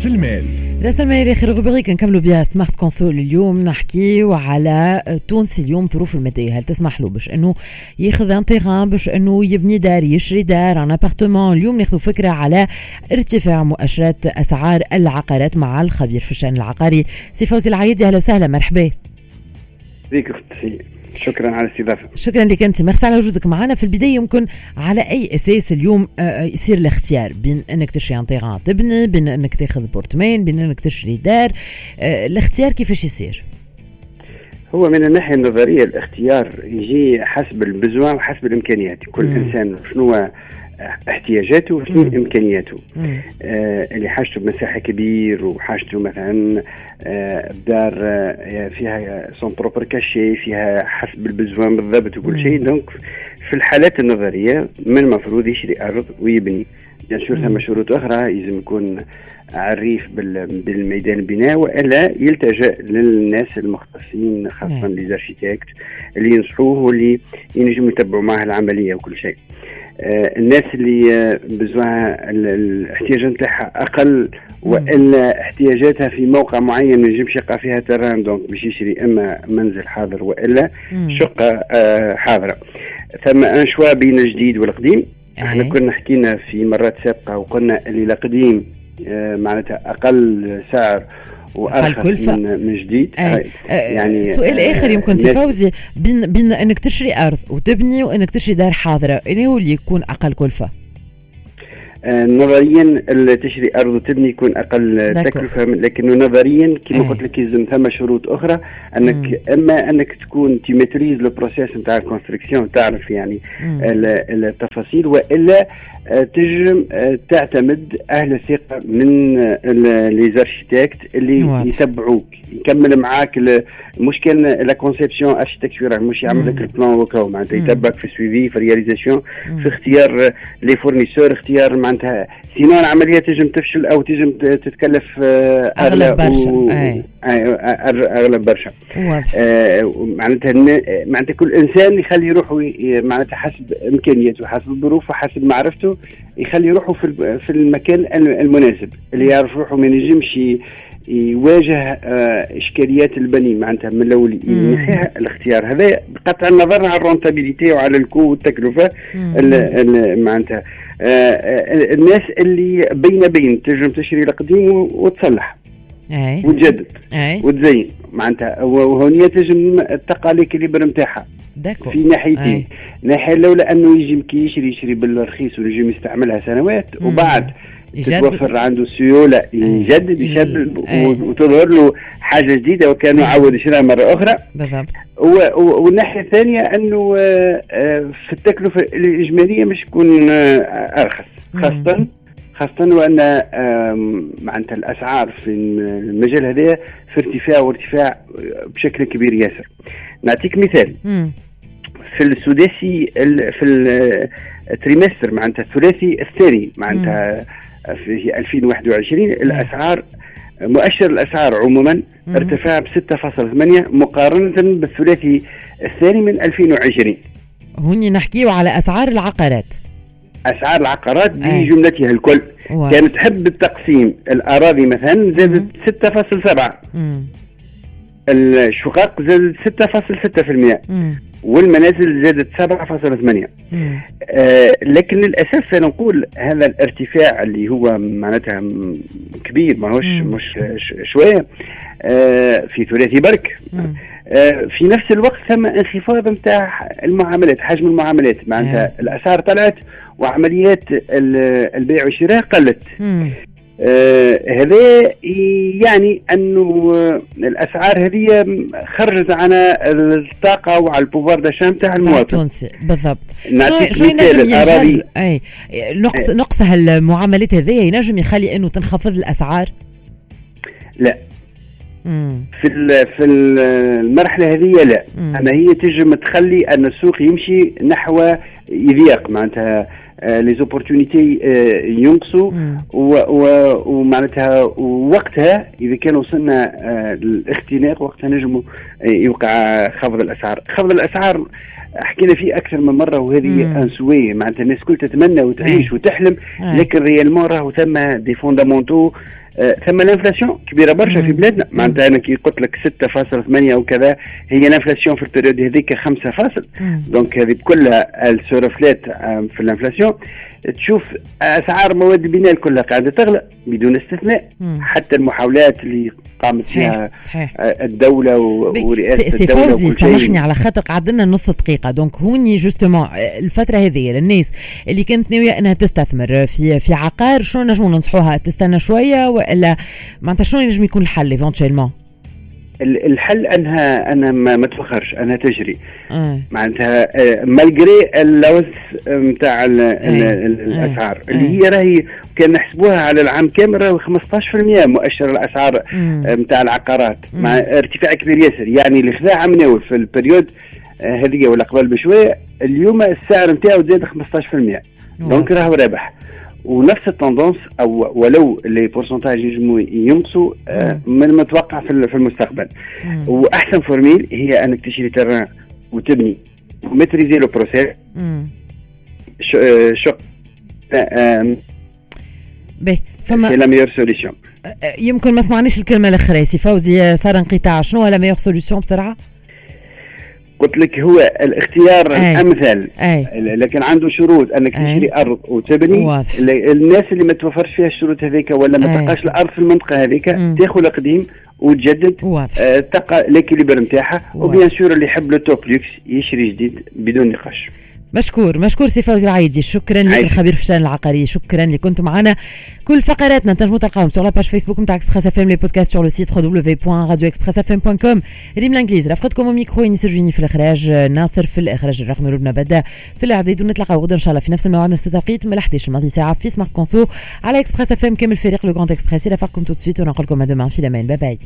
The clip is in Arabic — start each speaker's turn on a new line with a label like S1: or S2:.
S1: رأس المال.
S2: رأس المال آخر rubrique نكملوا بها Smart Conso اليوم نحكيو على تونس اليوم ظروف المادية. هل تسمح له باش أنه ياخذ un terrain باش أنه يبني دار يشري دار un appartement اليوم ناخذ فكرة على ارتفاع مؤشرات أسعار العقارات مع الخبير في الشان العقاري سي فوزي العيدي أهلا وسهلا مرحبا.
S3: بك شكرا على الاستضافة.
S2: شكرا لك أنت. ميرسي على وجودك معنا. في البداية يمكن على أي أساس اليوم آه، آه، يصير الاختيار بين أنك تشري ان تبني بين أنك تاخذ appartement بين أنك تشري دار. آه، الاختيار كيفاش يصير؟
S3: هو من الناحية النظرية الاختيار يجي حسب ال besoin وحسب الإمكانيات. كل
S2: مم.
S3: إنسان شنو احتياجاته وشنو.
S2: إمكانياته.
S3: آه اللي حاجته بمساحة كبير وحاجته مثلا آه دار آه فيها son propre cachet فيها حسب ال besoin بالضبط وكل. شيء donc في الحالات النظرية من المفروض يشري أرض ويبني bien
S2: sûr.
S3: ثم شروط أخرى يلزم يكون عريف بال- بالميدان البناء وإلا يلتجأ للناس المختصين خاصة
S2: نعم.
S3: les architectes اللي ينصحوه واللي ينجموا يتبعوا معه العملية وكل شيء. آه، الناس اللي آه، besoin ها ال- الاحتياجات نتاعها أقل والا احتياجاتها في موقع معين ما ينجمش يلقى فيها terrain donc باش يشري إما منزل حاضر
S2: وإلا.
S3: شقة آه، حاضرة. ثم ان شوا بين الجديد والقديم إحنا
S2: أي.
S3: كنا حكينا في مرات سابقة وقلنا اللي القديم آه، معناتها أقل سعر
S2: وأرخص.
S3: من من جديد
S2: أي.
S3: آه، يعني
S2: سؤال
S3: آه،
S2: آخر يمكن سي فوزي بين بين إنك تشري أرض وتبني وإنك تشري دار حاضرة اللي هو اللي يكون أقل
S3: كلفة نظريا اللي تشري أرض وتبني يكون
S2: أقل.
S3: تكلفة لكنه نظريا كما
S2: أي.
S3: قلت لك يلزم ثم شروط أخرى أنك
S2: مم.
S3: إما أنك تكون ت maîtrise le process نتاع ال construction تعرف يعني التفاصيل وإلا آه، تجم آه، تعتمد أهل الثقة من لي زاركتيكت اللي
S2: واضح.
S3: يتبعوك يكمل معاك ال- مش كان la conception architecturale مش يعمل لك.
S2: ال
S3: plan وكاهو معناتها. يتبعك في ال suivi في ال
S2: réalisation.
S3: في اختيار les fournisseurs اختيار معناتها sinon العملية تجم تفشل أو تجم تتكلف آه،
S2: أغلى برشا.
S3: و-
S2: أي.
S3: أي، أغ- اغلى برشا آه، معناتها معناتها كل إنسان يخلي روحه معناتها حسب إمكانياته حسب ظروفه حسب معرفته يخلي روحه في في المكان الم- المناسب اللي يعرف روحه ما ينجمش يواجه آه، إشكاليات البني معناتها من
S2: الأول.
S3: ينحيها الاختيار هذا بقطع النظر على الرونتابيليتي وعلى الكو والتكلفة معناتها الناس اللي بين بين تنجم تشري القديم وتصلح
S2: أي.
S3: وتجدد
S2: أي.
S3: وتزين. معناتها وهونية تجم تلقى ليكيليبر نتاعها في ناحيتين
S2: أي.
S3: ناحية الأولى أنه يجي كي يشري يشري بالرخيص ويجي يستعملها سنوات
S2: مم.
S3: وبعد
S2: يجدد
S3: تتوفر عنده سيولة يجدد
S2: أي.
S3: يشد
S2: أي.
S3: وتظهر له حاجة جديدة وكانه عود يشريها مرة أخرى
S2: بالضبط
S3: و- و- والناحية الثانية أنه آه، آه، في التكلفة الإجمالية مش تكون آه، أرخص
S2: مم.
S3: خاصة وأن معناتها الأسعار في المجال هذا في ارتفاع وارتفاع بشكل كبير ياسر نعطيك مثال
S2: مم.
S3: في السداسي ال- في ال- التريمستر معناتها الثلاثي الثاني معناتها في 2021 الأسعار مؤشر الأسعار عموما. ارتفع ب 6.8 مقارنة بالثلاثي الثاني من 2020
S2: هوني نحكيو على أسعار العقارات
S3: أسعار العقارات
S2: أي.
S3: بجملتها الكل
S2: واضح.
S3: كانت تحب التقسيم الأراضي مثلا زادت 6.7
S2: مم.
S3: الشقق زادت 6.6%
S2: مم.
S3: والمنازل زادت 7.8
S2: مم.
S3: آه لكن للأسف أنا نقول هذا الارتفاع اللي هو معناتها كبير ماهوش. مش شوية آه في ثلاثي برك. آه في نفس الوقت ثم انخفاض نتاع المعاملات حجم المعاملات معناتها. الأسعار طلعت وعمليات ال- البيع والشراء قلت
S2: مم.
S3: آه هذا يعني أنه آه، الأسعار هذه خرجت على الطاقة وعلى البوفار داشان تاع المواطن.
S2: التونسي بالضبط.
S3: نعطيك مثال
S2: أي نقص نقص هالمعاملات هذيا ينجم يخلي إنه تنخفض الأسعار؟
S3: لا.
S2: مم.
S3: في في ال- المرحلة هذه لا.
S2: مم.
S3: أما هي تجم تخلي أن السوق يمشي نحو يضيق معناتها les opportunités ينقصوا
S2: مم.
S3: و- و- ومعناتها وقتها إذا كان وصلنا آه، للاختناق وقتها نجموا آه، يوقع خفض الأسعار خفض الأسعار حكينا فيه أكثر من مرة وهذه. أمنية معناتها الناس كل تتمنى وتعيش. وتحلم. لكن réellement راهو ثم des fondamentaux آه ثم ال inflation كبيرة برشا في بلادنا. معناتها أنا كي قلت لك 6.8 وكذا هي ال inflation في ال période هذيك 5 فاصل. donc هذه كلها se reflète في ال inflation تشوف أسعار مواد البناء كلها قاعدة تغلى بدون استثناء. مم. حتى المحاولات اللي قامت صحيح فيها صحيح. الدولة ورئاسة
S2: سي
S3: الدولة
S2: فوزي سامحني على خاطر قعد لنا نص دقيقة. donc هوني justement الفترة هذه للناس اللي كانت ناوية إنها تستثمر في في عقار شنو نجموا ننصحوها؟ تستنى شوية وإلا معناتها شنو ينجم يكون الحل éventuellement
S3: الحل انها أنا ما, تأخرش انها تجري. آه. معناتها malgré la hausse نتاع الأسعار. اللي هي راهي كان نحسبوها على العام كامل راهي 15% مؤشر الأسعار نتاع العقارات. مع ارتفاع كبير ياسر. يعني اللي خذا عام ناول في ال période هذه ولا قبل بشوية اليوم السعر نتاعو زاد 15% donc راهو رابح. ونفس ال tendance أو ولو les pourcentages ينجموا ينقصوا آه، من المتوقع في المستقبل. وأحسن formule هي أنك تشري terrain وتبني و maîtriser le process شق
S2: به
S3: فما c'est la meilleure solution
S2: يمكن ما سمعنيش الكلمة الاخرى سي فوزي صار انقطاع. شنو هو la meilleure solution بسرعة؟
S3: قلت لك هو الاختيار أي. الأمثل. أي. لكن عنده شروط أنك تشتري أرض وتبني. واضح. الناس اللي ما توفرش فيها الشروط هذيك ولا ما تلقاش الأرض في المنطقة هذيك تاخذ القديم وتجدد آه تلقى l'équilibre نتاعها و bien sûr اللي يحب le top luxe يشري جديد بدون نقاش.
S2: مشكور مشكور سي فوزي العايدي. شكرا لك الخبير في الشان العقاري. شكرا اللي كنتم معنا كل فقراتنا. تنجموا تلقاهم sur la page Facebook نتاع Express FM les podcasts sur le site www.radioexpressfm.com ريم لانجليز رافقتكم الميكرو يني سرجيني في الإخراج. ناصر في الإخراج. الرقم ربنا بدأ في الإعداد. ونتلاقى غدا إن شاء الله في نفس الموعد نفس التوقيت من 11 الماضي ساعة في سمارت كونسو على اكسبريس اف ام كامل فريق لو كونت اكسبريس إلى فاقكم تو سويت ونقول لكم دمان في الأمان. باي باي